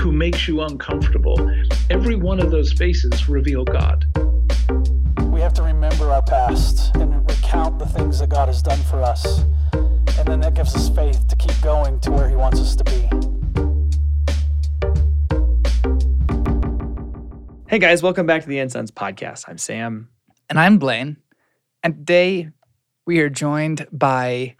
who makes you uncomfortable. Every one of those faces reveal God. We have to remember our past and recount the things that God has done for us. And then that gives us faith to keep going to where He wants us to be. Hey guys, welcome back to the Ensigns podcast. I'm Sam. And I'm Blaine. And today we are joined by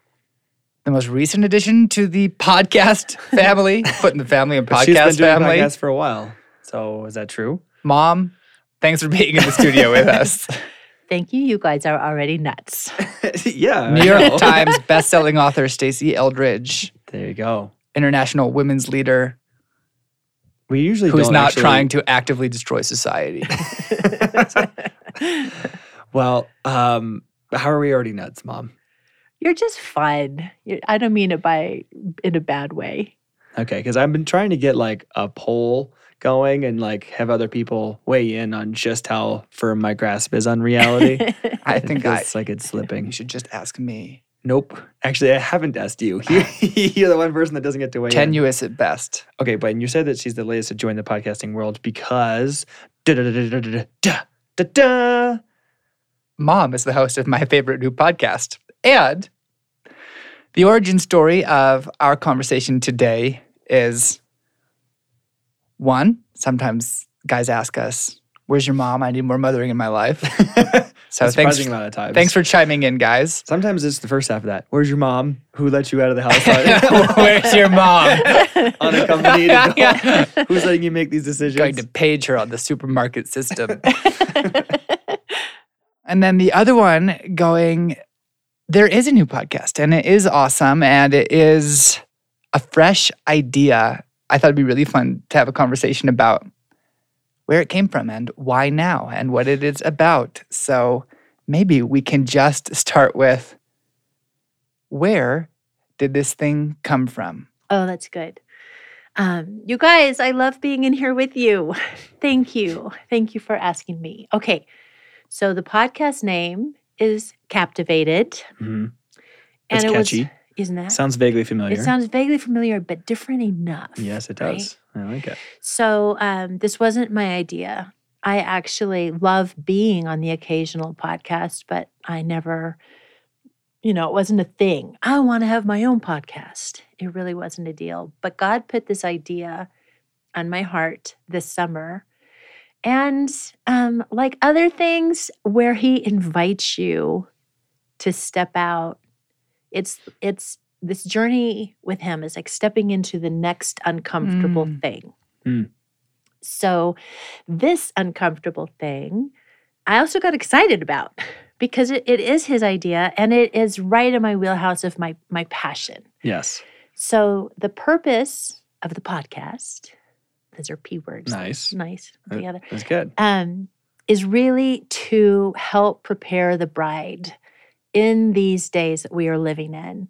the most recent addition to the podcast family, putting the family and She's been podcast doing family. podcasts for a while. So is that true? Mom, thanks for being in the studio with us. Thank you. You guys are already nuts. yeah. New York. Times best-selling author Stasi Eldredge, There you go. international women's leader We usually who's don't not actually- trying to actively destroy society. Well, um, how are we already nuts, Mom? You're just fun. I don't mean it by in a bad way. Okay, because I've been trying to get like a poll going and like have other people weigh in on just how firm my grasp is on reality. I think it's like it's slipping. You should just ask me. Nope. Actually, I haven't asked you. Ah. You're the one person that doesn't get to weigh Tenuous in. Tenuous at best. Okay, but you said that she's the latest to join the podcasting world because. Da, da, da, da, da, da, da, da. Mom is the host of my favorite new podcast, and the origin story of our conversation today is one, sometimes guys ask us, Where's your mom? I need more mothering in my life. So thanks, amount of times. thanks for chiming in, guys. Sometimes it's the first half of that. Where's your mom? Who let you out of the house? Where's your mom? Unaccompanied. adult? Yeah. Who's letting you make these decisions? Going to page her on the supermarket system. and then the other one going, there is a new podcast and it is awesome and it is a fresh idea. I thought it'd be really fun to have a conversation about where it came from and why now and what it is about. So maybe we can just start with where did this thing come from? Oh, that's good. Um, you guys, I love being in here with you. Thank you. Thank you for asking me. Okay. So the podcast name is Captivated. Mhm. And it catchy. was isn't that? Sounds vaguely familiar. it sounds vaguely familiar, but different enough. yes, it right? does. I like it. So um, this wasn't my idea. I actually love being on the occasional podcast, but I never, you know, it wasn't a thing. I want to have my own podcast. It really wasn't a deal. But God put this idea on my heart this summer. And um, like other things where He invites you to step out, it's it's this journey with Him is like stepping into the next uncomfortable Mm. thing. Mm. So, this uncomfortable thing, I also got excited about because it, it is his idea and it is right in my wheelhouse of my my passion. Yes. So, the purpose of the podcast, those are P words. Nice. Nice together. That's good. Um, is really to help prepare the bride in these days that we are living in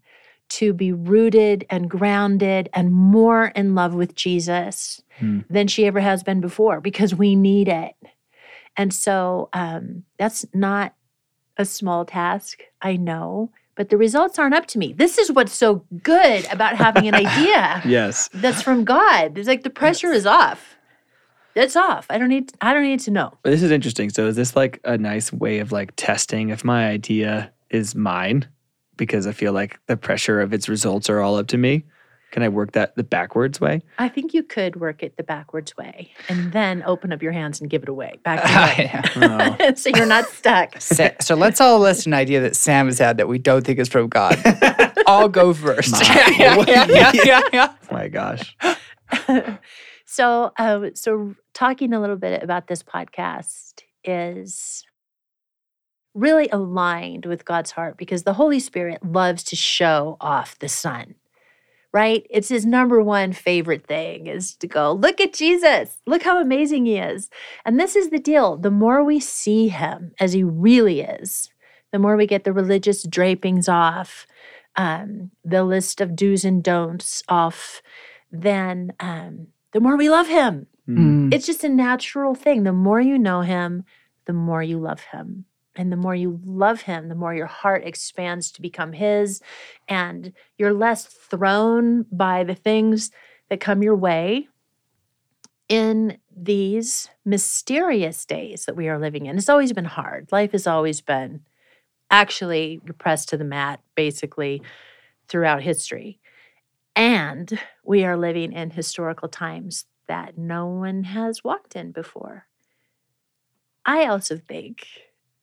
to be rooted and grounded and more in love with Jesus Hmm. than she ever has been before because we need it. And so um, that's not a small task, I know, but the results aren't up to me. This is what's so good about having an idea Yes. that's from God. It's like the pressure is off. It's off. I don't need I don't need to know. But this is interesting. So is this like a nice way of like testing if my idea is mine? Because I feel like the pressure of its results are all up to me. Can I work that the backwards way? I think you could work it the backwards way and then open up your hands and give it away. Back to Oh. you. so you're not stuck. Sa- so let's all list an idea that Sam has had that we don't think is from God. I'll go first. Mom. yeah, yeah, yeah, yeah, yeah. Oh my gosh. so uh, so talking a little bit about this podcast is really aligned with God's heart because the Holy Spirit loves to show off the Son. Right? It's his number one favorite thing is to go, look at Jesus. Look how amazing he is. And this is the deal. The more we see him as he really is, the more we get the religious drapings off, um, the list of do's and don'ts off, then um, the more we love him. Mm. It's just a natural thing. The more you know him, the more you love him. And the more you love him, the more your heart expands to become his. And you're less thrown by the things that come your way in these mysterious days that we are living in. It's always been hard. Life has always been actually pressed to the mat, basically, throughout history. And we are living in historical times that no one has walked in before. I also think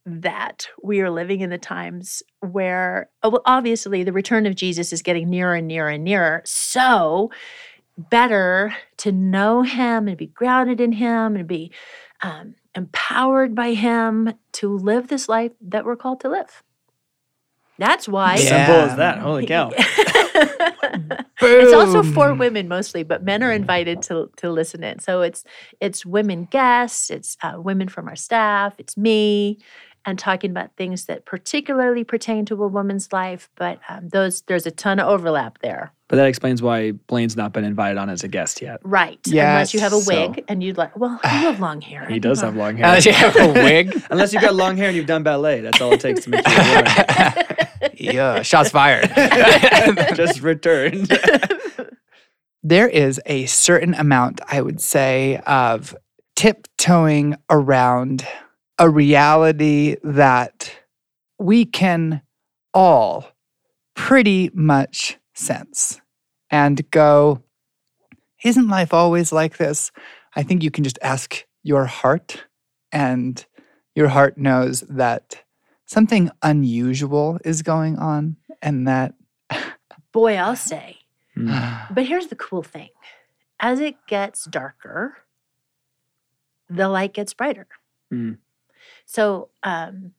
that we are living in the times where, oh, obviously, the return of Jesus is getting nearer and nearer and nearer. So, better to know him and be grounded in him and be um, empowered by him to live this life that we're called to live. That's why. Yeah. Simple as that. Holy cow. it's also for women mostly, but men are invited to to listen in. So it's it's women guests, it's uh, women from our staff, it's me, and talking about things that particularly pertain to a woman's life. But um, those there's a ton of overlap there, But that explains why Blaine's not been invited on as a guest yet. right? Unless you have a wig So- and you'd like, well, you have long hair. He does have long hair. Unless you have a wig. Unless you've got long hair and you've done ballet. That's all it takes to make you a woman. yeah, shots fired. Just returned. there is a certain amount, I would say, of tiptoeing around a reality that we can all pretty much sense and go, isn't life always like this? I think you can just ask your heart, and your heart knows that something unusual is going on, and that. Boy, I'll say. Mm. But here's the cool thing: as it gets darker, the light gets brighter. Mm. So, um,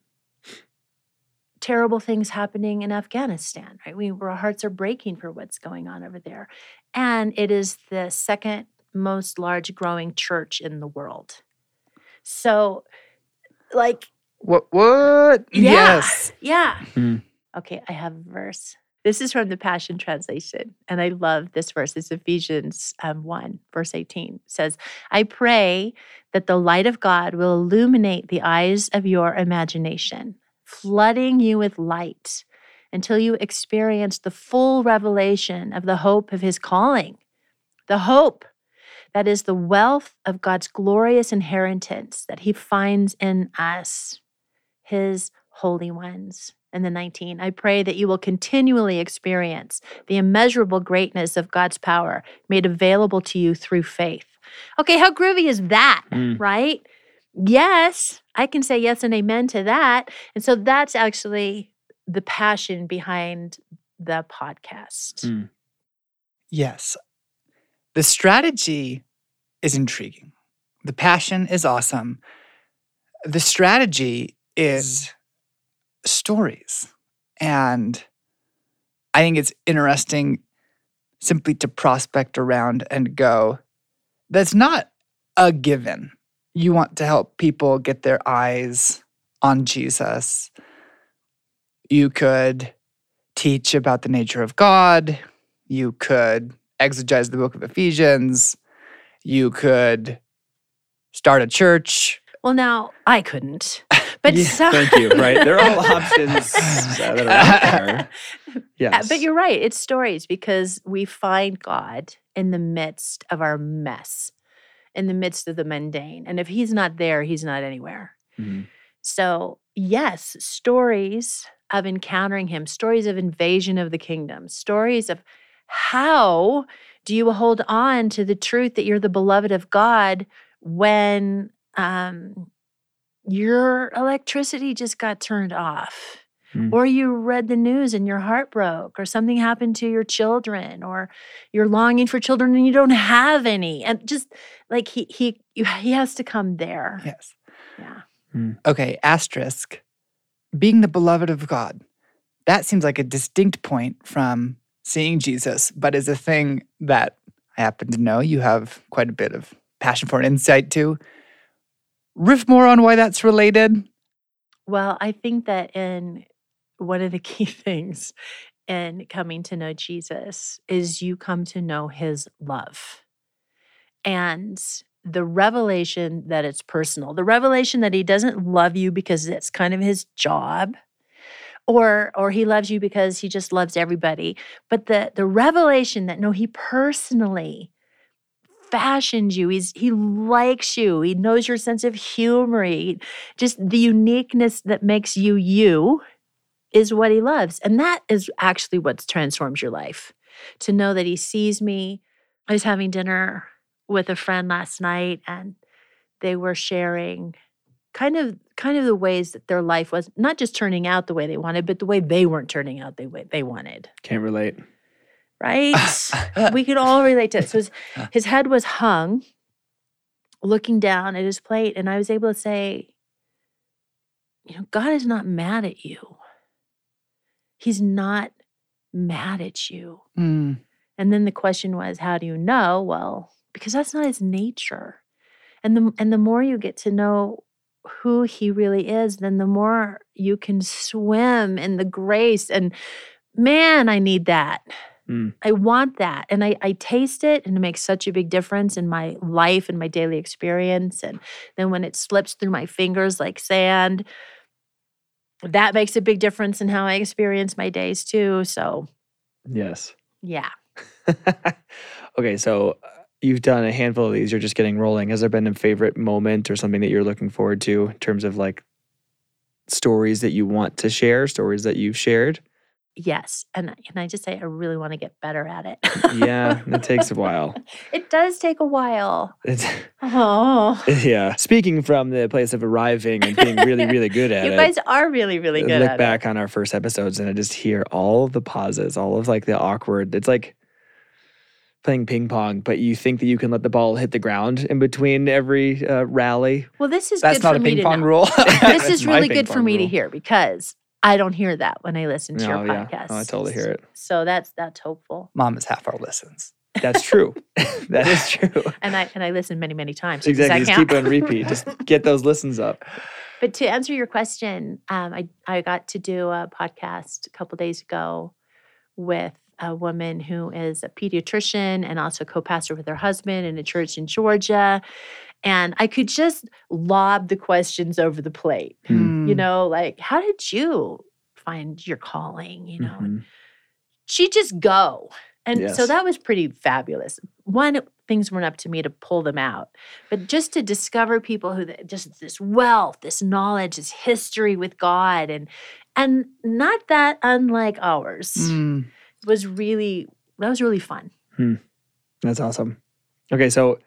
terrible things happening in Afghanistan, right? We, our hearts are breaking for what's going on over there. And it is the second most large growing church in the world. So, like, What? What? Yeah. Yes. yeah. Hmm. Okay, I have a verse. This is from the Passion Translation, and I love this verse. It's Ephesians um, 1, verse 18. It says, I pray that the light of God will illuminate the eyes of your imagination, flooding you with light until you experience the full revelation of the hope of his calling. The hope that is the wealth of God's glorious inheritance that he finds in us, his holy ones. And the 19, I pray that you will continually experience the immeasurable greatness of God's power made available to you through faith. Okay, how groovy is that, Mm. right? Yes, I can say yes and amen to that. And so that's actually the passion behind the podcast. Mm. Yes. The strategy is intriguing. The passion is awesome. The strategy is stories. And I think it's interesting simply to prospect around and go, that's not a given. You want to help people get their eyes on Jesus. You could teach about the nature of God. You could exegete the book of Ephesians. You could start a church. Well, now I couldn't, but Yeah, so- Thank you. Right. There are all options that are out there. Yes. But you're right. It's stories because we find God in the midst of our mess, in the midst of the mundane. And if He's not there, He's not anywhere. Mhm. So, yes, stories of encountering Him, stories of invasion of the kingdom, stories of how do you hold on to the truth that you're the beloved of God when um, your electricity just got turned off? Mm. Or you read the news and your heart broke, or something happened to your children, or you're longing for children and you don't have any. And just like he he he has to come there. Yes. Yeah. Okay, asterisk. Being the beloved of God. That seems like a distinct point from seeing Jesus, but is a thing that I happen to know you have quite a bit of passion for and insight to. Riff more on why that's related. Well, I think that in one of the key things in coming to know Jesus is you come to know his love. And the revelation that it's personal, the revelation that he doesn't love you because it's kind of his job or or he loves you because he just loves everybody, but the the revelation that no he personally fashioned you. He's he likes you. He knows your sense of humor. He, just the uniqueness that makes you you is what he loves. And that is actually what transforms your life. To know that he sees me. I was having dinner with a friend last night and they were sharing kind of kind of the ways that their life was not just turning out the way they wanted, but the way they weren't turning out the way they wanted. Can't relate. Right? we could all relate to it. So his, his head was hung, looking down at his plate, and I was able to say, you know, God is not mad at you. He's not mad at you. Mm. And then the question was, how do you know? Well, because that's not his nature. And the and the more you get to know who he really is, then the more you can swim in the grace. And man, I need that. Mm. I want that. And I, I taste it and it makes such a big difference in my life and my daily experience. And then when it slips through my fingers like sand, that makes a big difference in how I experience my days too. So Yes. yeah. okay, so uh, you've done a handful of these. You're just getting rolling. Has there been a favorite moment or something that you're looking forward to in terms of like stories that you want to share, stories that you've shared? Yes. And and I just say I really want to get better at it. Yeah, it takes a while. It does take a while. It's, Oh. yeah. Speaking from the place of arriving and being really, really good at You it. You guys are really, really I good look at back on our first episodes and I just hear all of the pauses, all of like the awkward. It's like playing ping pong, but you think that you can let the ball hit the ground in between every uh, rally. Well, this is That's good not for a me ping to pong know. rule. This is really good for me to hear because I don't hear that when I listen to No, your yeah. podcast. Oh, I totally hear it. So that's that's hopeful. Mom is half our listens. That's true. that is true. And I and I listen many, many times. Exactly. Just keep it on repeat. Just get those listens up. But to answer your question, um, I, I got to do a podcast a couple days ago with a woman who is a pediatrician and also co pastor with her husband in a church in Georgia. And I could just lob the questions over the plate, Hmm. you know, like, how did you find your calling? You know, Mhm. she just go. And so that was pretty fabulous. One, things weren't up to me to pull them out, but just to discover people who just this wealth, this knowledge, this history with God, and and not that unlike ours Mm. was really that was really fun. That's awesome. Okay, so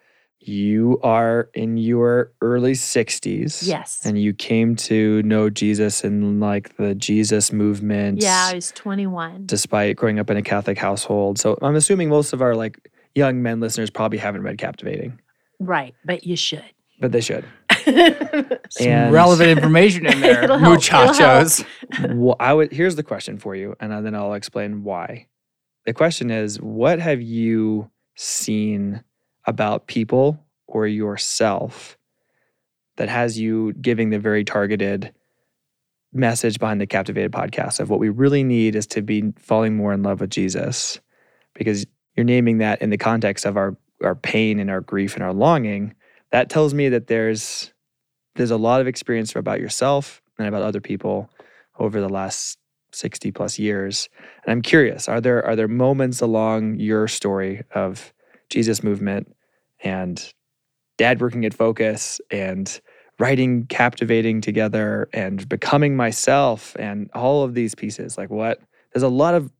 you are in your early 60s. Yes. And you came to know Jesus in like the Jesus movement. Yeah, I was 21. despite growing up in a Catholic household. So I'm assuming most of our like young men listeners probably haven't read Captivating, right, but you should. but they should. Some And- relevant information in there, It'll help, help. muchachos. Wh- I would here's the question for you, and then I'll explain why. The question is, what have you seen about people or yourself that has you giving the very targeted message behind the Captivated podcast of what we really need is to be falling more in love with Jesus, because you're naming that in the context of our our pain and our grief and our longing. That tells me that there's there's a lot of experience about yourself and about other people over the last 60 plus years. And I'm curious, are there are there moments along your story of Jesus movement and dad working at Focus and writing captivating together and becoming myself and all of these pieces? Like what there's a lot of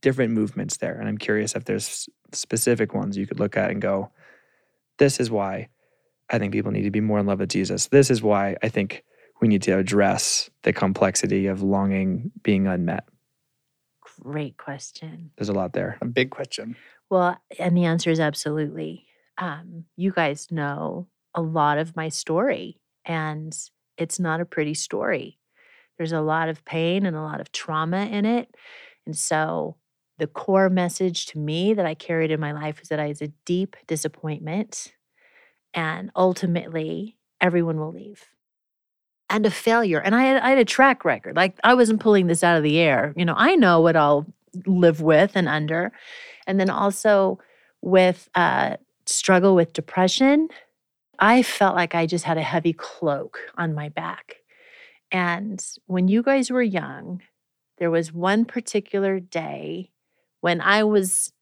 different movements there. And I'm curious if there's specific ones you could look at and go, this is why I think people need to be more in love with Jesus. This is why I think we need to address the complexity of longing being unmet. Great question. There's a lot there. A big question. Well, and the answer is absolutely. Um, you guys know a lot of my story, and it's not a pretty story. There's a lot of pain and a lot of trauma in it. And so the core message to me that I carried in my life is that I was a deep disappointment and ultimately everyone will leave. And a failure. And I had, I had a track record. Like I wasn't pulling this out of the air. You know, I know what I'll live with and under. And then also with uh, struggle with depression, I felt like I just had a heavy cloak on my back. And when you guys were young, there was one particular day when I was,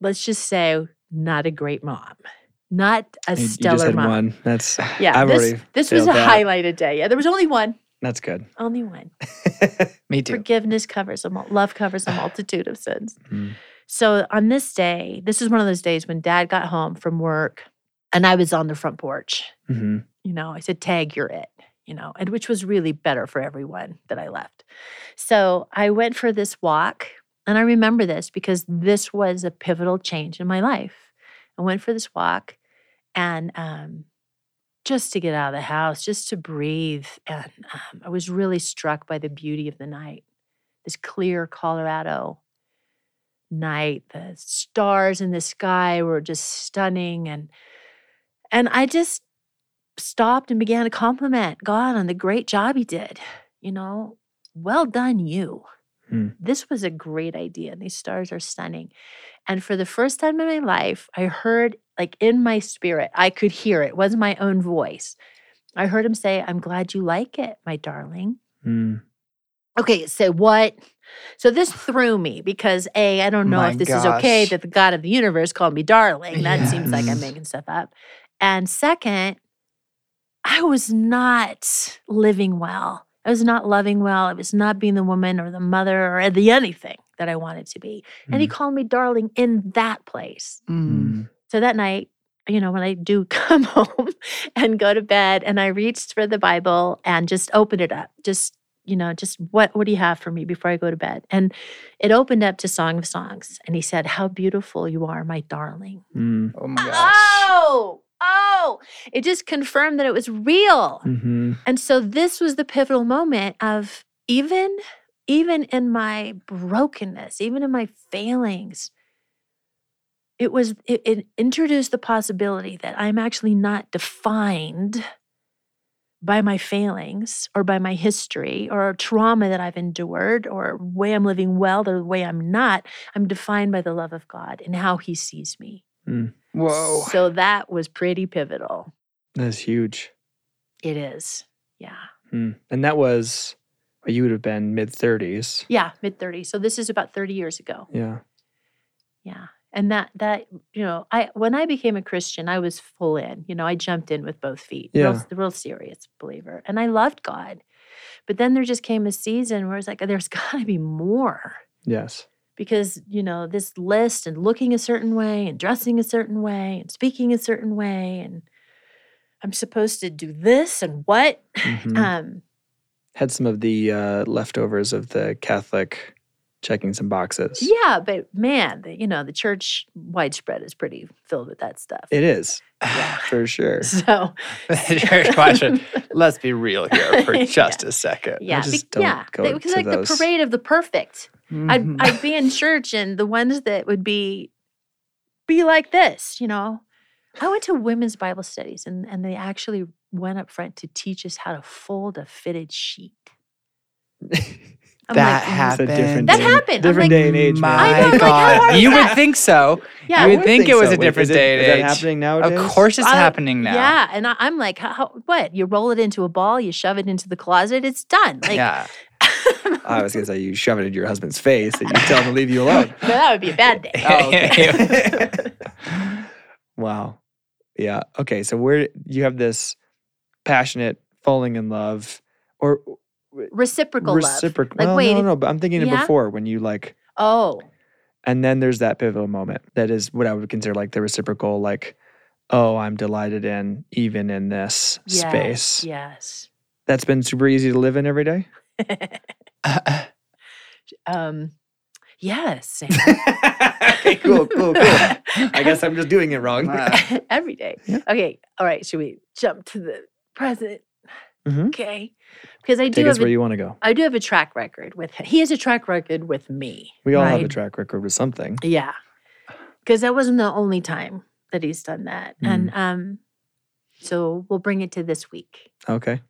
let's just say, not a great mom, not a You- you just stellar had mom. one. That's Yeah, I've this, this was a that. highlighted day. Yeah, there was only one, that's good. only one. Me too. Forgiveness covers a mul- love covers a multitude of sins. Mm. So on this day, this is one of those days when Dad got home from work, and I was on the front porch. hmm You know, I said, "Tag, you're it." You know, and which was really better for everyone that I left. So I went for this walk, and I remember this because this was a pivotal change in my life. I went for this walk, and um, just to get out of the house, just to breathe, and um, I was really struck by the beauty of the night. This clear Colorado night, the stars in the sky were just stunning, and and I just stopped and began to compliment God on the great job he did. You know, well done, you. Hmm. This was a great idea, and these stars are stunning. And for the first time in my life, I heard, like in my spirit, I could hear it, it wasn't my own voice. I heard him say, I'm glad you like it, my darling. Mm. Okay, so what? So this threw me because A, I don't know My if this is okay that the God of the universe called me darling. That seems like I'm making stuff up. And second, I was not living well. I was not loving well. I was not being the woman or the mother or the anything that I wanted to be. And he Mm. called me darling in that place. Mm. So that night, you know, when I do come home and go to bed and I reached for the Bible and just opened it up, just, you know, just what what do you have for me before I go to bed? And it opened up to Song of Songs. And he said, How beautiful you are, my darling. Mm. Oh my gosh. Oh, oh. It just confirmed that it was real. hmm And so this was the pivotal moment of even even in my brokenness, even in my failings, it was it, it introduced the possibility that I'm actually not defined by my failings or by my history or trauma that I've endured or way I'm living well or the way I'm not. I'm defined by the love of God and how he sees me. Whoa. So that was pretty pivotal. That's huge. It is. Yeah. Mm. And that was, you would have been mid 30s. Yeah, mid 30s. So this is about 30 years ago. Yeah. Yeah. And that that you know, I when I became a Christian, I was full in. You know, I jumped in with both feet. Yeah. Real, real serious believer. And I loved God. But then there just came a season where it's like there's got to be more Yes. because, you know, this list and looking a certain way and dressing a certain way and speaking a certain way and I'm supposed to do this and what? Mhm. Um Had some of the uh, leftovers of the Catholic checking some boxes. yeah, but man, the, you know, the church widespread is pretty filled with that stuff. It is, Yeah. for sure. So Here's a question. Let's be real here for Yeah. just a second. Yeah, be- don't yeah, go they- because to like those. the parade of the perfect. I'd Mhm. I'd be in church and the ones that would be be like this, you know. I went to women's Bible studies and and they actually went up front to teach us how to fold a fitted sheet. I'm That mm, like, happened. A different That day, happened. I'm Different like, day mm, and age, man. My I know, God. hard you is would think so. Yeah, you would think, it was so. a Wait, different is it- day and Is that happening nowadays? Of course it's I- happening now. Yeah, and I, I'm like, how, how- what? You roll it into a ball, you shove it into the closet, it's done. Like, yeah. I was gonna say you shove it in your husband's face and you tell him to leave you alone. no, that would be a bad day. Oh, okay. wow. Yeah. Okay. So where you have this passionate falling in love or Reciprocal love. reciprocal. Like, well, wait, no, no, but I'm thinking of Yeah? before when you like, Oh, and then there's that pivotal moment that is what I would consider like the reciprocal, like, oh, I'm delighted in even in this yes, space. Yes. That's been super easy to live in every day. um, yes, okay, cool, cool, cool. I guess I'm just doing it wrong. Every day. Yeah. Okay. All right. Should we jump to the present? Mhm. Okay. Because I do Take us have where a, you want to go. I do have a track record with him. He has a track record with me. We all have a track record with something. Yeah. Because that wasn't the only time that he's done that. And Mm. um so we'll bring it to this week. Okay.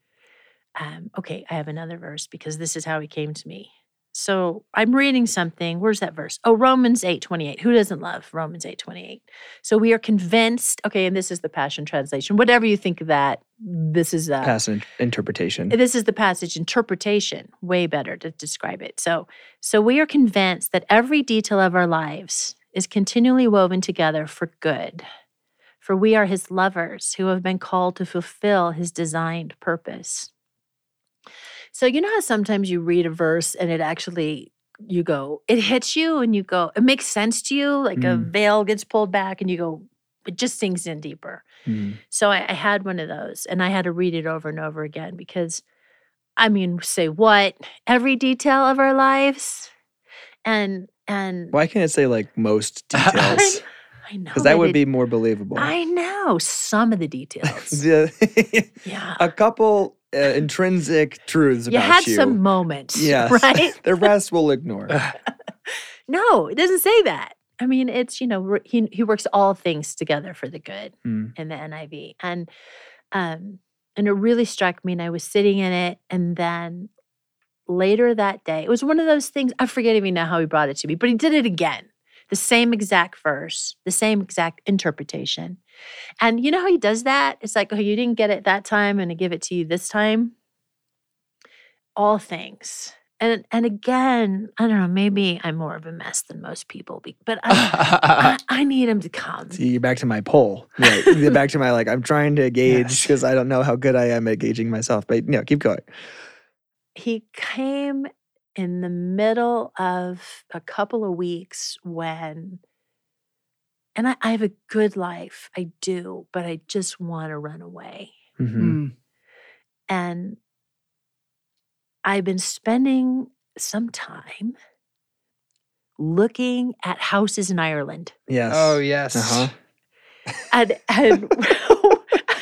Um, okay, I have another verse because this is how he came to me. So I'm reading something. Where's that verse? Oh, Romans 8 28. Who doesn't love Romans 8 28? So we are convinced. Okay, and this is the Passion Translation. Whatever you think of that, this is uh, Passage interpretation. this is the passage interpretation. Way better to describe it. So, so we are convinced that every detail of our lives is continually woven together for good. For we are his lovers who have been called to fulfill his designed purpose. So, you know how sometimes you read a verse and it actually, you go, it hits you and you go, it makes sense to you, like a Mm. veil gets pulled back and you go, it just sinks in deeper. Mm. So I, I had one of those and I had to read it over and over again because, I mean, say what? Every detail of our lives? And, and Why can't it say like most details? I know. Because that would it- be more believable. I know some of the details. The- yeah. a couple uh, intrinsic truths about You had you. some moments, Yes. right? the rest we'll ignore. No, it doesn't say that. I mean, it's, you know, he, he works all things together for the good. Mm. in the NIV. And um and it really struck me and I was sitting in it and then later that day, it was one of those things, I forget even now how he brought it to me, but he did it again. The same exact verse, the same exact interpretation. And you know how he does that? It's like, oh, you didn't get it that time and I give it to you this time. All things. And and again, I don't know, maybe I'm more of a mess than most people, but I, I, I need him to come. See, you're back to my poll. Right. You're back to my like, I'm trying to gauge Yes. because I don't know how good I am at gauging myself. But you know, keep going. he came in the middle of a couple of weeks when and I, I have a good life i do but i just want to run away Mhm. Mm. and i've been spending some time looking at houses in ireland Yes. Oh yes. Uh-huh. and and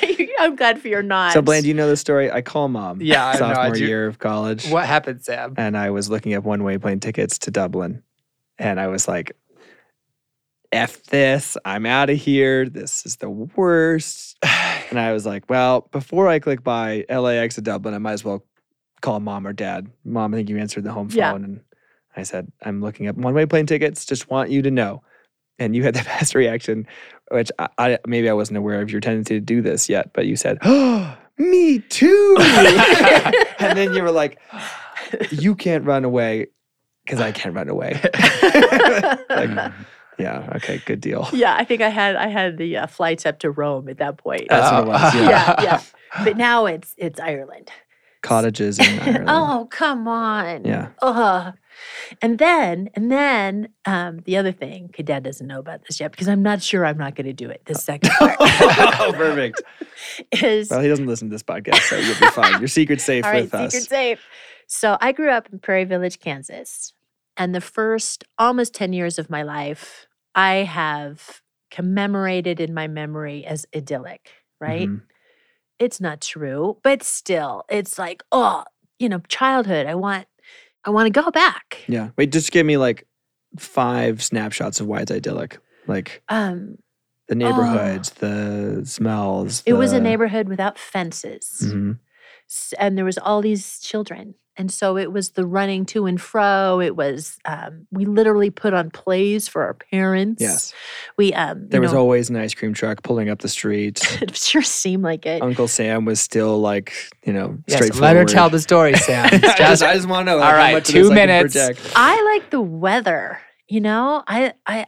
i'm glad for your nods So, Blaine, do you know the story? I call mom. Yeah, I Sophomore do. year of college. What happened, Sam? and I was looking up one way plane tickets to Dublin. And I was like, F this, I'm out of here. This is the worst. And I was like, well, before I click buy LAX to Dublin, I might as well call mom or dad. Mom, I think you answered the home phone. Yeah. And I said, I'm looking up one way plane tickets. Just want you to know. And you had the best reaction, which I, I maybe I wasn't aware of your tendency to do this yet, but you said, oh, me too. and then you were like, you can't run away because I can't run away. like, yeah, okay, good deal. yeah i think i had i had the uh, flights up to rome at that point That's what it was. Yeah. yeah yeah but now it's it's ireland Cottages in Ireland. oh come on Yeah. Ugh. And then and then um the other thing 'cause dad doesn't know about this yet because i'm not sure i'm not going to do it This second part oh, perfect. is Well, he doesn't listen to this podcast, so you'll be fine. Your secret's safe right with secret us. safe so i grew up in prairie village kansas and the first almost 10 years of my life i have commemorated in my memory as idyllic right Mhm. it's not true but still it's like oh you know childhood i want i want to go back Yeah. Wait, just give me like five snapshots of why it's idyllic. Like um the neighborhoods, the smells. it was a neighborhood without fences Mhm. S- and there was all these children and so it was the running to and fro it was um, we literally put on plays for our parents Yes. we um There you was know, always an ice cream truck pulling up the street. it sure seemed like it Uncle Sam was still like, you know, Yes, straightforward. let her tell the story, Sam. I just, Just- I just want to know. All how right, much of two this I can minutes. project. I like the weather. You know, I I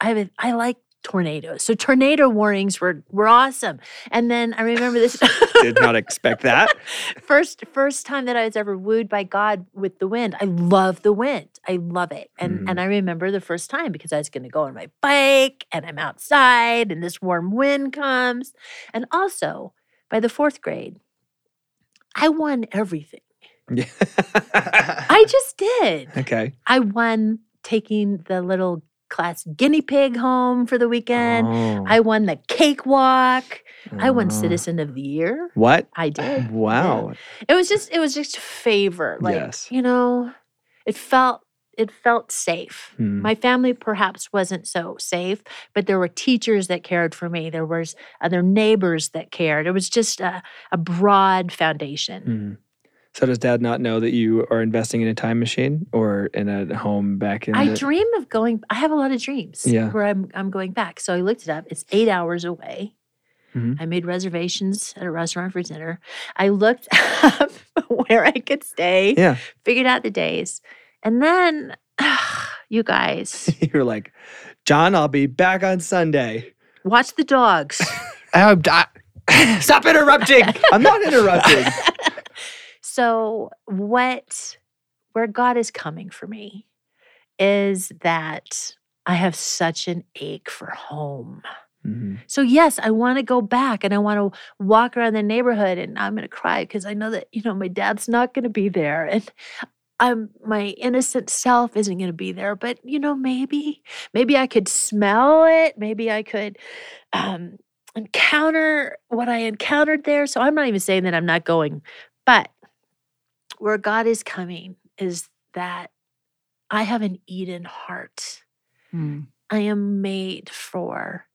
I I like tornadoes. So tornado warnings were were awesome. And then I remember this Did not expect that. first first time that I was ever wooed by God with the wind. I love the wind. I love it. And Mhm. and I remember the first time because I was going to go on my bike and I'm outside and this warm wind comes. And also by the 4th grade I won everything. Yeah. I just did. okay. I won taking the little class guinea pig home for the weekend. Oh. I won the cakewalk. I won Oh. Citizen of the Year. What? I did. Wow. It was just it was just a favor. Like, Yes. you know, it felt it felt safe. Hmm. My family perhaps wasn't so safe, but there were teachers that cared for me. There was other neighbors that cared. It was just a, a broad foundation. Hmm. So does dad not know that you are investing in a time machine or in a home back in I the- dream of going. I have a lot of dreams Yeah. where I'm I'm going back. So I looked it up. It's eight hours away. Mhm. I made reservations at a restaurant for dinner. I looked up where I could stay. Yeah. Figured out the days, and then you guys You're like, John, I'll be back on Sunday. watch the dogs. Oh, I- stop interrupting. I'm not interrupting. So what where God is coming for me is that I have such an ache for home. Mhm. So yes, I want to go back and I want to walk around the neighborhood and I'm going to cry because I know that you know my dad's not going to be there and I'm my innocent self isn't going to be there but you know maybe maybe I could smell it, maybe I could um encounter what I encountered there. So I'm not even saying that I'm not going, but where God is coming is that I have an Eden heart. Hmm. I am made for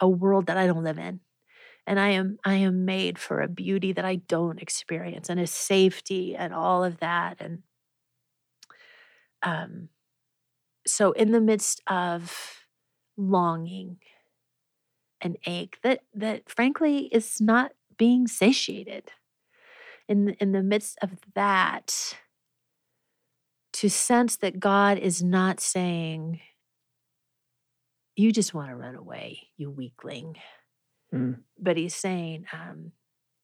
a world that I don't live in. And I am I am made for a beauty that I don't experience and a safety and all of that. And um so in the midst of longing and ache that that frankly is not being satiated. In the, in the midst of that, to sense that God is not saying, you just want to run away, you weakling. Mm. But he's saying, um,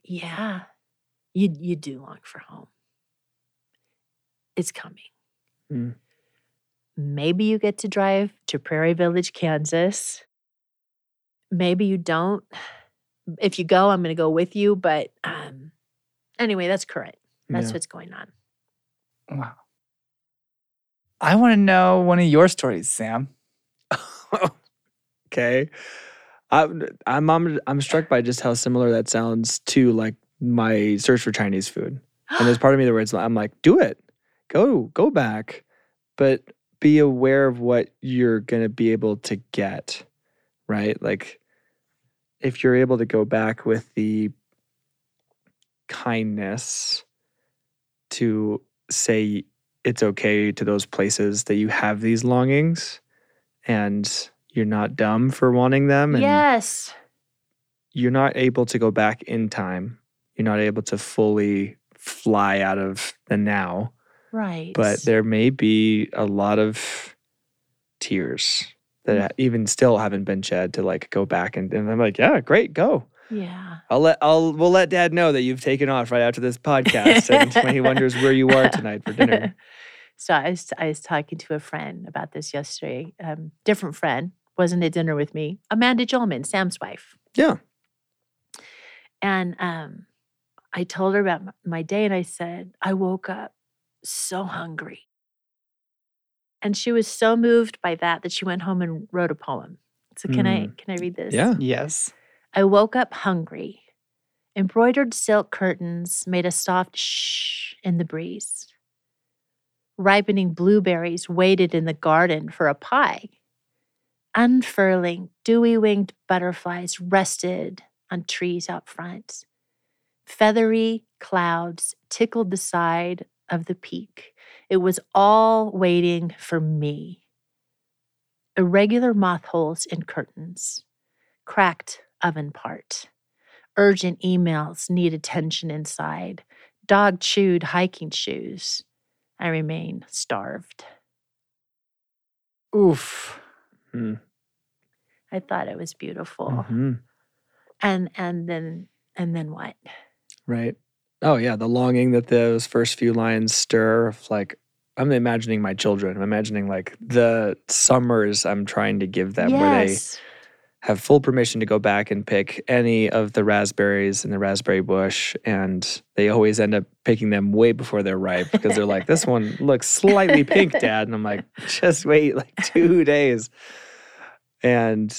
yeah, you, you do long for home. It's coming. Mm. Maybe you get to drive to Prairie Village, Kansas. Maybe you don't. If you go, I'm going to go with you. But um, anyway, that's current. That's Yeah. what's going on. Wow. I want to know one of your stories, Sam. okay. I, I'm, I'm I'm struck by just how similar that sounds to like my search for Chinese food. And there's part of me where it's I'm like, do it, go go back, but be aware of what you're gonna be able to get, right? Like, if you're able to go back with the kindness to say it's okay to those places that you have these longings and you're not dumb for wanting them and yes. you're not able to go back in time you're not able to fully fly out of the now Right. but there may be a lot of tears that Mm. even still haven't been shed to like go back and, and I'm like yeah great go yeah. I'll let I'll we'll let dad know that you've taken off right after this podcast and when he wonders where you are tonight for dinner so I was I was talking to a friend about this yesterday. Um, different friend wasn't at dinner with me. Amanda Jolman, Sam's wife. Yeah. And um, I told her about my day, and I said I woke up so hungry. And she was so moved by that that she went home and wrote a poem. So can I can I read this? Yeah. Yes. I woke up hungry. Embroidered silk curtains made a soft shh in the breeze. Ripening blueberries waited in the garden for a pie. Unfurling, dewy winged butterflies rested on trees out front. Feathery clouds tickled the side of the peak. It was all waiting for me. Irregular moth holes in curtains cracked oven part. Urgent emails need attention inside. Dog chewed hiking shoes. I remain starved. Oof. I thought it was beautiful. Mhm. And and then and then what? Right. Oh yeah, the longing that those first few lines stir of like I'm imagining my children. I'm imagining like the summers I'm trying to give them where they yes. Have full permission to go back and pick any of the raspberries in the raspberry bush. And they always end up picking them way before they're ripe because they're like, this one looks slightly pink, Dad. And I'm like, just wait like two days. And,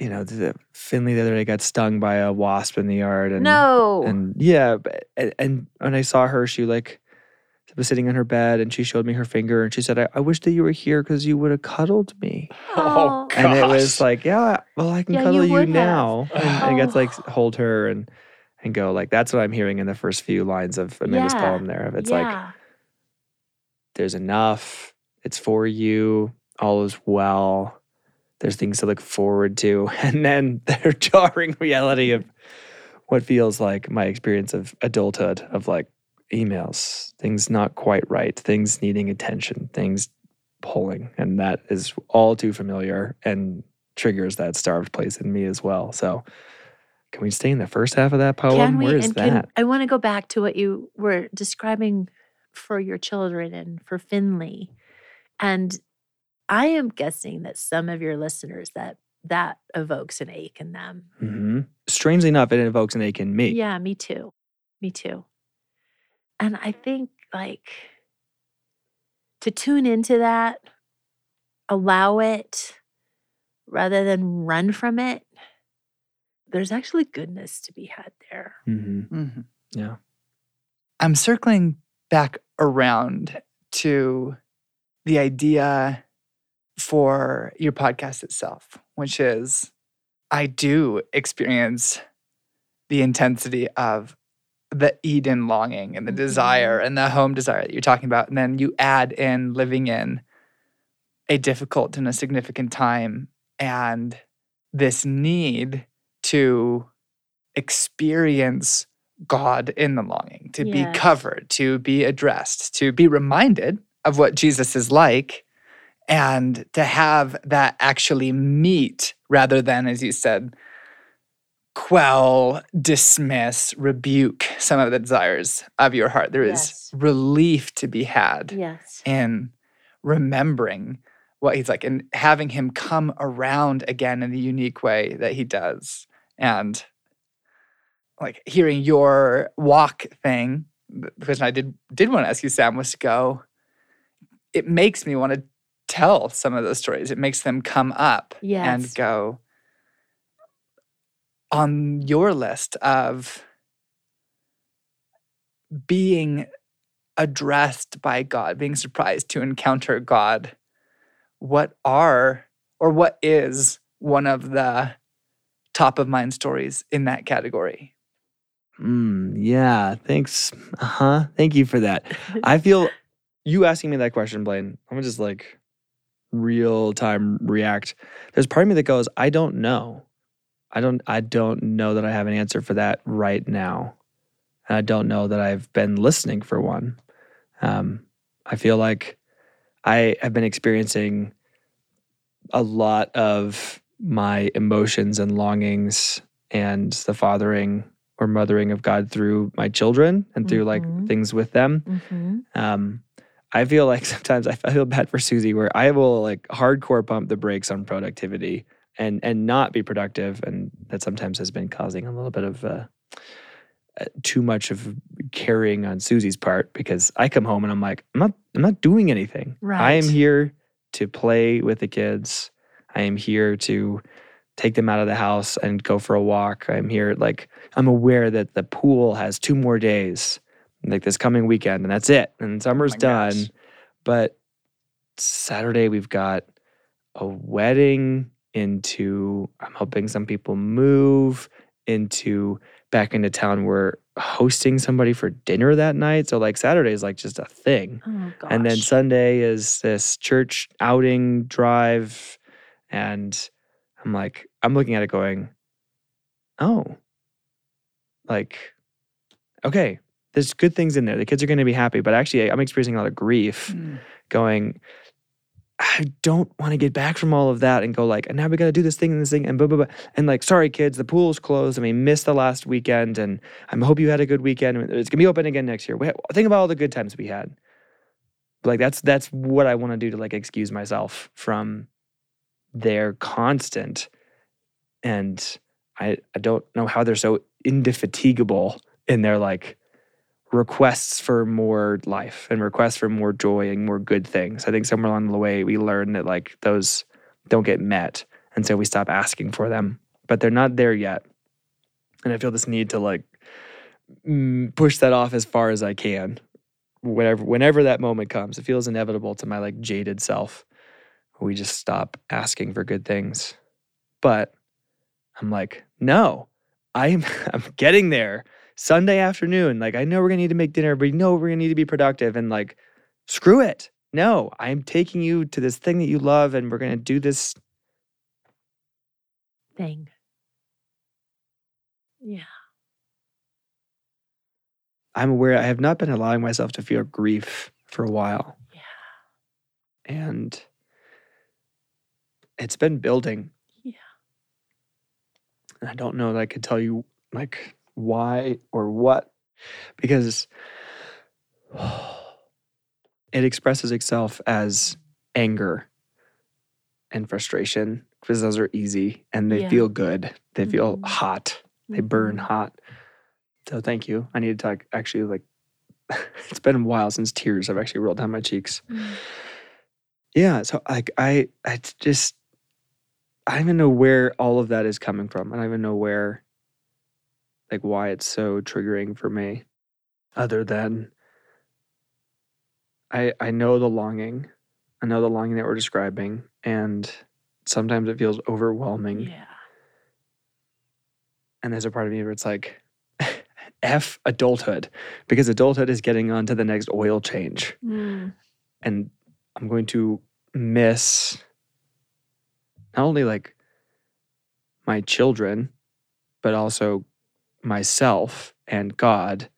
you know, the, Finley the other day got stung by a wasp in the yard. And, no. and yeah, and, and when I saw her, she like was sitting on her bed and she showed me her finger and she said, I, I wish that you were here because you would have cuddled me. Oh. oh and it was like, yeah, well, I can Yeah, cuddle you you, would have. now. And I get to like Oh. hold her and and go like that's what I'm hearing in the first few lines of Amanda's Yeah. poem there. Of it's like there's enough, it's for you, all is well. There's things to look forward to. And then the jarring reality of what feels like my experience of adulthood of like emails, things not quite right, things needing attention, things pulling. And that is all too familiar and triggers that starved place in me as well. So can we stay in the first half of that poem? Can we? Where is and that? can, I want to go back to what you were describing for your children and for Finley. And I am guessing that some of your listeners that that evokes an ache in them. Mm-hmm. Strangely enough, it invokes an ache in me. Yeah, me too. Me too. And I think like to tune into that, allow it rather than run from it. There's actually goodness to be had there. hmm Mhm. Yeah. I'm circling back around to the idea for your podcast itself, which is I do experience the intensity of the Eden longing and the mm-hmm. desire and the home desire that you're talking about. And then you add in living in a difficult and a significant time and this need to experience God in the longing, to be covered, to be addressed, to be reminded of what Jesus is like, and to have that actually meet rather than, as you said, quell, dismiss, rebuke some of the desires of your heart. There is Yes. relief to be had Yes. in remembering what he's like and having him come around again in the unique way that he does. And like hearing your walk thing, the question I did did want to ask you, Sam, was to go, it makes me want to tell some of those stories. It makes them come up and go on your list of being addressed by God, being surprised to encounter God, what are or what is one of the top of mind stories in that category? Mm, yeah. Thanks. Uh huh. Thank you for that. I feel you asking me that question, Blaine. I'm just like real time react. There's part of me that goes, I don't know. I don't. I don't know that I have an answer for that right now. And I don't know that I've been listening for one. Um, I feel like I have been experiencing a lot of my emotions and longings and the fathering or mothering of God through my children and through Mhm. like things with them. hmm Um, I feel like sometimes I I feel bad for Susie where I will like hardcore pump the brakes on productivity and and not be productive, and that sometimes has been causing a little bit of uh, uh, too much of carrying on Susie's part because I come home and I'm like I'm not I'm not doing anything. I am here to play with the kids. I am here to take them out of the house and go for a walk. I'm here like I'm aware that the pool has two more days like this coming weekend and that's it and summer's Oh my gosh. done but saturday we've got a wedding into i'm hoping some people move into back into town we're hosting somebody for dinner that night so like saturday is like just a thing Oh and then Sunday is this church outing drive. And I'm like, I'm looking at it going, oh, like, okay, there's good things in there. The kids are going to be happy. But actually, I'm experiencing a lot of grief mm. going, I don't want to get back from all of that and go like, and now we got to do this thing and this thing and blah, blah, blah. And like, sorry, kids, the pool's closed I mean, missed the last weekend. And I hope you had a good weekend. It's to be open again next year. We- Think about all the good times we had like that's that's what I want to do to like excuse myself from their constant And I, I don't know how they're so indefatigable in their like requests for more life and requests for more joy and more good things. I think somewhere along the way we learn that like those don't get met. And so we stop asking for them, but they're not there yet. And I feel this need to like push that off as far as I can. Whatever, whenever that moment comes, it feels inevitable to my like jaded self. We just stop asking for good things. But I'm like, no, I'm I'm getting there. Sunday afternoon, like I know we're gonna need to make dinner, but you know we're gonna need to be productive and like screw it. No, I'm taking you to this thing that you love and we're gonna do this. Thing. Yeah. I'm aware I have not been allowing myself to feel grief for a while. Yeah. And it's been building. Yeah. And I don't know that I could tell you like why or what because it expresses itself as anger and frustration because those are easy and they Yeah. feel good. They feel Mhm. hot. They burn Mhm. hot. So thank you. I need to talk actually like it's been a while since tears have actually rolled down my cheeks. Mm. Yeah, so like I I just I don't even know where all of that is coming from. I don't even know where like why it's so triggering for me other than I I know the longing. I know the longing that we're describing and sometimes it feels overwhelming Yeah. and there's a part of me where it's like F adulthood because adulthood is getting on to the next oil change Mm. and I'm going to miss not only like my children, but also myself and God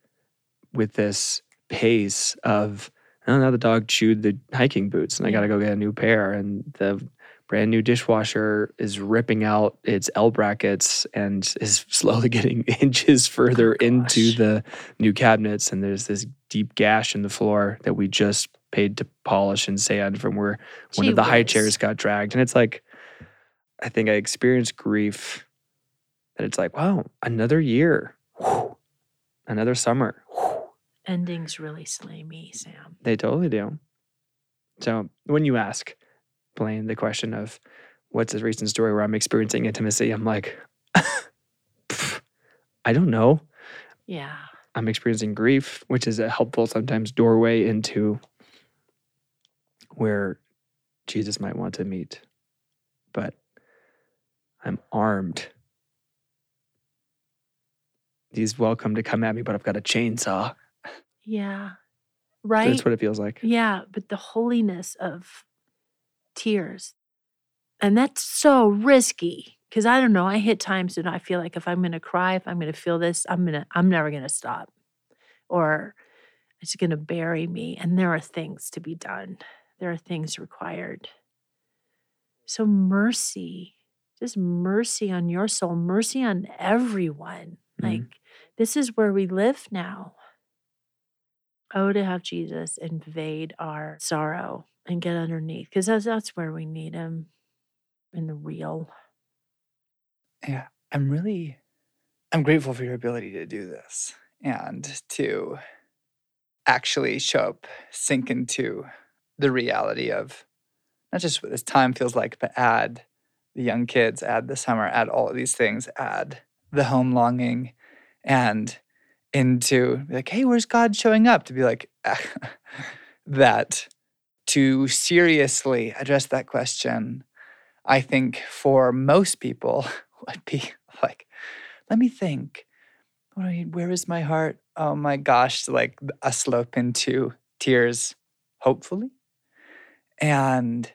with this pace of oh now the dog chewed the hiking boots and I gotta go get a new pair and the brand new dishwasher is ripping out its L brackets and is slowly getting inches further oh, into the new cabinets and there's this deep gash in the floor that we just paid to polish and sand from where one Gee of the high chairs got dragged. And it's like i think i experienced grief that it's like wow another year Whew. another summer Whew. Endings really slay me, Sam. they totally do so when you ask blaine the question of what's the recent story where i'm experiencing intimacy i'm like i don't know Yeah. I'm experiencing grief, which is a helpful sometimes doorway into where Jesus might want to meet. But I'm armed. He's welcome to come at me, but I've got a chainsaw. Yeah. Right. That's what it feels like. Yeah, but the holiness of tears. And that's so risky because I don't know. I hit times when I feel like if I'm going to cry, if I'm going to feel this, I'm going to, I'm never going to stop or it's going to bury me. And there are things to be done, there are things required. So, mercy, just mercy on your soul, mercy on everyone. Mhm. Like, this is where we live now. Oh, to have Jesus invade our sorrow and get underneath, because that's, that's where we need him in the real. Yeah, I'm really I'm grateful for your ability to do this and to actually show up, sink into the reality of not just what this time feels like, but add the young kids, add the summer, add all of these things, add the home longing and into like, hey, where's God showing up? To be like that to seriously address that question, I think for most people would be like, let me think. Where is my heart? Oh my gosh, like a slope into tears, hopefully. And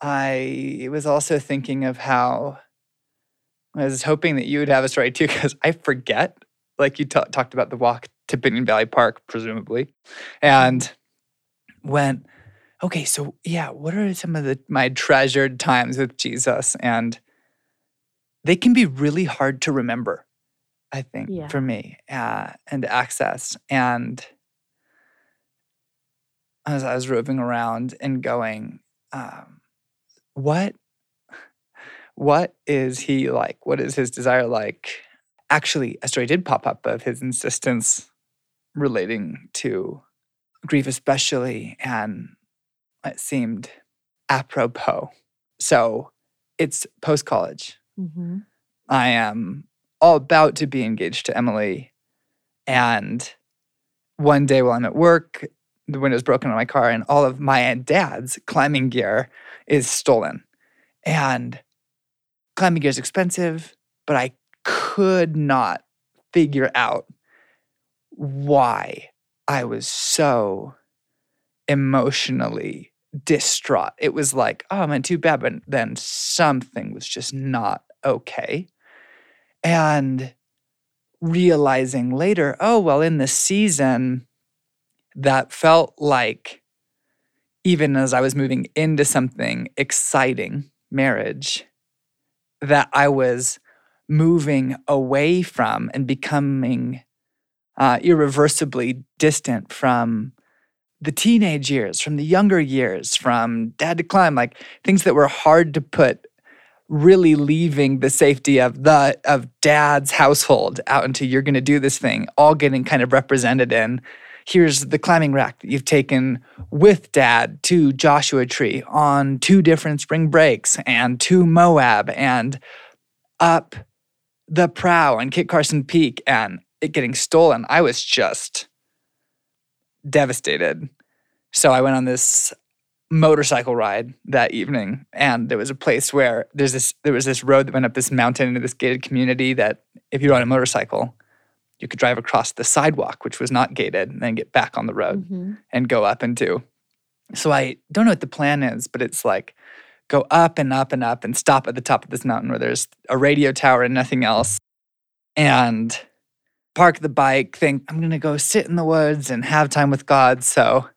I was also thinking of how I was hoping that you would have a story too, because I forget. Like you ta- talked about the walk to Pinyon Valley Park, presumably, and went, okay, so yeah, what are some of the my treasured times with Jesus? And they can be really hard to remember, I think, Yeah. for me, uh, and access. And as I was roving around and going, um, what what is he like? What is his desire like? Actually, a story did pop up of his insistence relating to grief, especially, and it seemed apropos. So it's post college. Mm-hmm. I am all about to be engaged to Emily. And one day while I'm at work, the window's broken on my car, and all of my dad's climbing gear is stolen. And climbing gear is expensive, but I could not figure out why I was so emotionally distraught. It was like, oh man, too bad, but then something was just not okay. And realizing later, oh, well, in the season, that felt like even as I was moving into something exciting, marriage, that I was moving away from and becoming uh, irreversibly distant from the teenage years, from the younger years, from dad to climb, like things that were hard to put really leaving the safety of the of dad's household out into you're going to do this thing all getting kind of represented in here's the climbing rack that you've taken with dad to Joshua Tree on two different spring breaks and to Moab and up the prow and Kit Carson Peak and it getting stolen. I was just devastated. So I went on this motorcycle ride that evening and there was a place where there's this there was this road that went up this mountain into this gated community that if you rode a motorcycle you could drive across the sidewalk which was not gated and then get back on the road Mm-hmm. and go up into so i don't know what the plan is but it's like go up and up and up and stop at the top of this mountain where there's a radio tower and nothing else and park the bike think i'm going to go sit in the woods and have time with god. So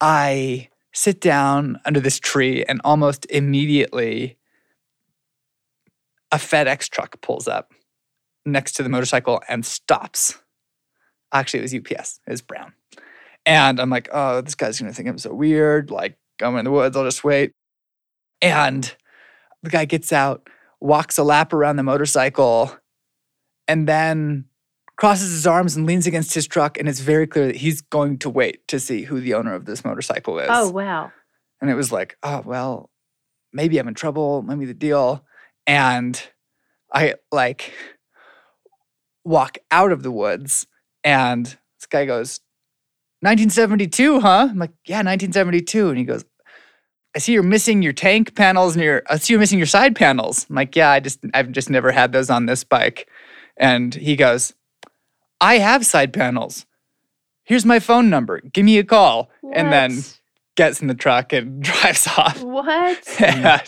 i sit down under this tree and almost immediately a FedEx truck pulls up next to the motorcycle and stops. Actually, it was UPS. It was brown. And I'm like, oh, this guy's gonna think I'm so weird. Like, I'm in the woods, I'll just wait. And the guy gets out, walks a lap around the motorcycle, and then crosses his arms and leans against his truck. And it's very clear that he's going to wait to see who the owner of this motorcycle is. Oh wow. And it was like, oh, well, maybe I'm in trouble, maybe the deal. And I like walk out of the woods and this guy goes, 1972, huh? I'm like, yeah, 1972. And he goes, I see you're missing your tank panels and your, I see you're missing your side panels. I'm like, yeah, I just, I've just never had those on this bike. And he goes, I have side panels. Here's my phone number. Give me a call. And then gets in the truck and drives off. what? And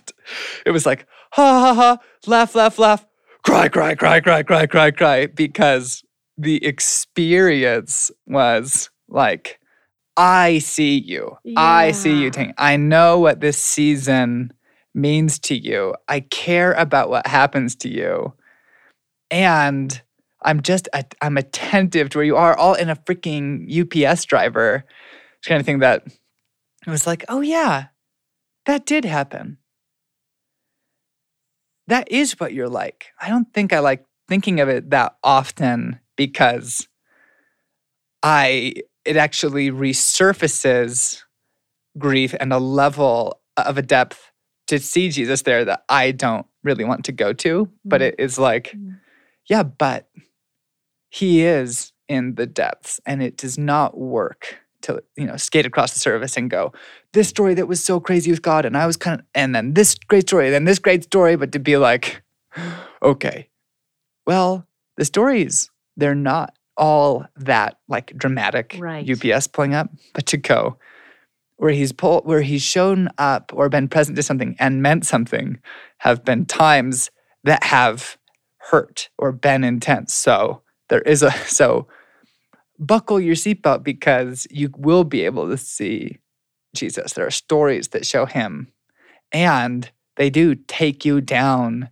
it was like, ha ha ha, laugh, laugh, laugh, cry, cry, cry, cry, cry, cry, cry, because the experience was like, I see you. I see you, Yeah. Tank. I know what this season means to you. I care about what happens to you. And I'm just, I'm attentive to where you are, all in a freaking UPS driver It's kind of thing that it was like, oh yeah, that did happen. That is what you're like. I don't think I like thinking of it that often because I it actually resurfaces grief and a level of a depth to see Jesus there that I don't really want to go to. But Mm. it is like, Mm. yeah, but he is in the depths and it does not work to you know skate across the surface and go this story that was so crazy with god and i was kind of and then this great story then this great story but to be like okay well the stories they're not all that like dramatic Right. ups pulling up but to go where he's pulled where he's shown up or been present to something and meant something have been times that have hurt or been intense so there is a so buckle your seatbelt because you will be able to see Jesus. There are stories that show him, and they do take you down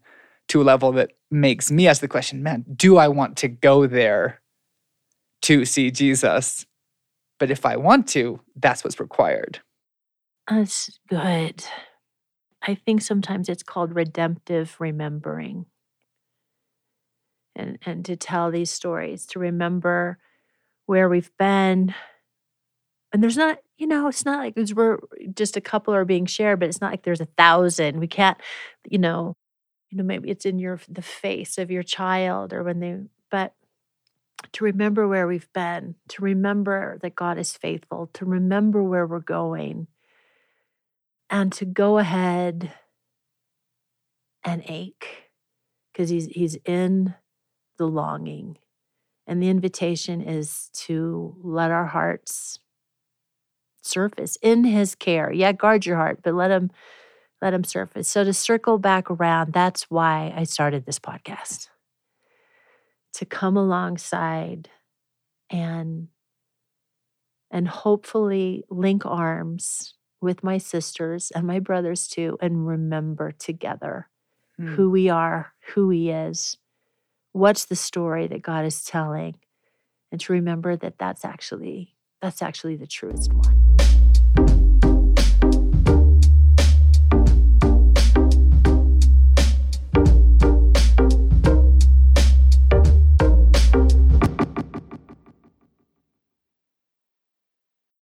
to a level that makes me ask the question man, do I want to go there to see Jesus? But if I want to, that's what's required. That's good. I think sometimes it's called redemptive remembering. And, and to tell these stories, to remember where we've been. And there's not, you know, it's not like it's, we're just a couple are being shared, but it's not like there's a thousand. We can't, you know, you know, maybe it's in your the face of your child or when they, but to remember where we've been, to remember that God is faithful, to remember where we're going, and to go ahead and ache because he's he's in the longing. And the invitation is to let our hearts surface in his care. Yeah, guard your heart, but let him let him surface. So to circle back around, that's why I started this podcast. To come alongside and and hopefully link arms with my sisters and my brothers too and remember together Hmm. who we are, who he is, what's the story that God is telling and to remember that that's actually that's actually the truest one.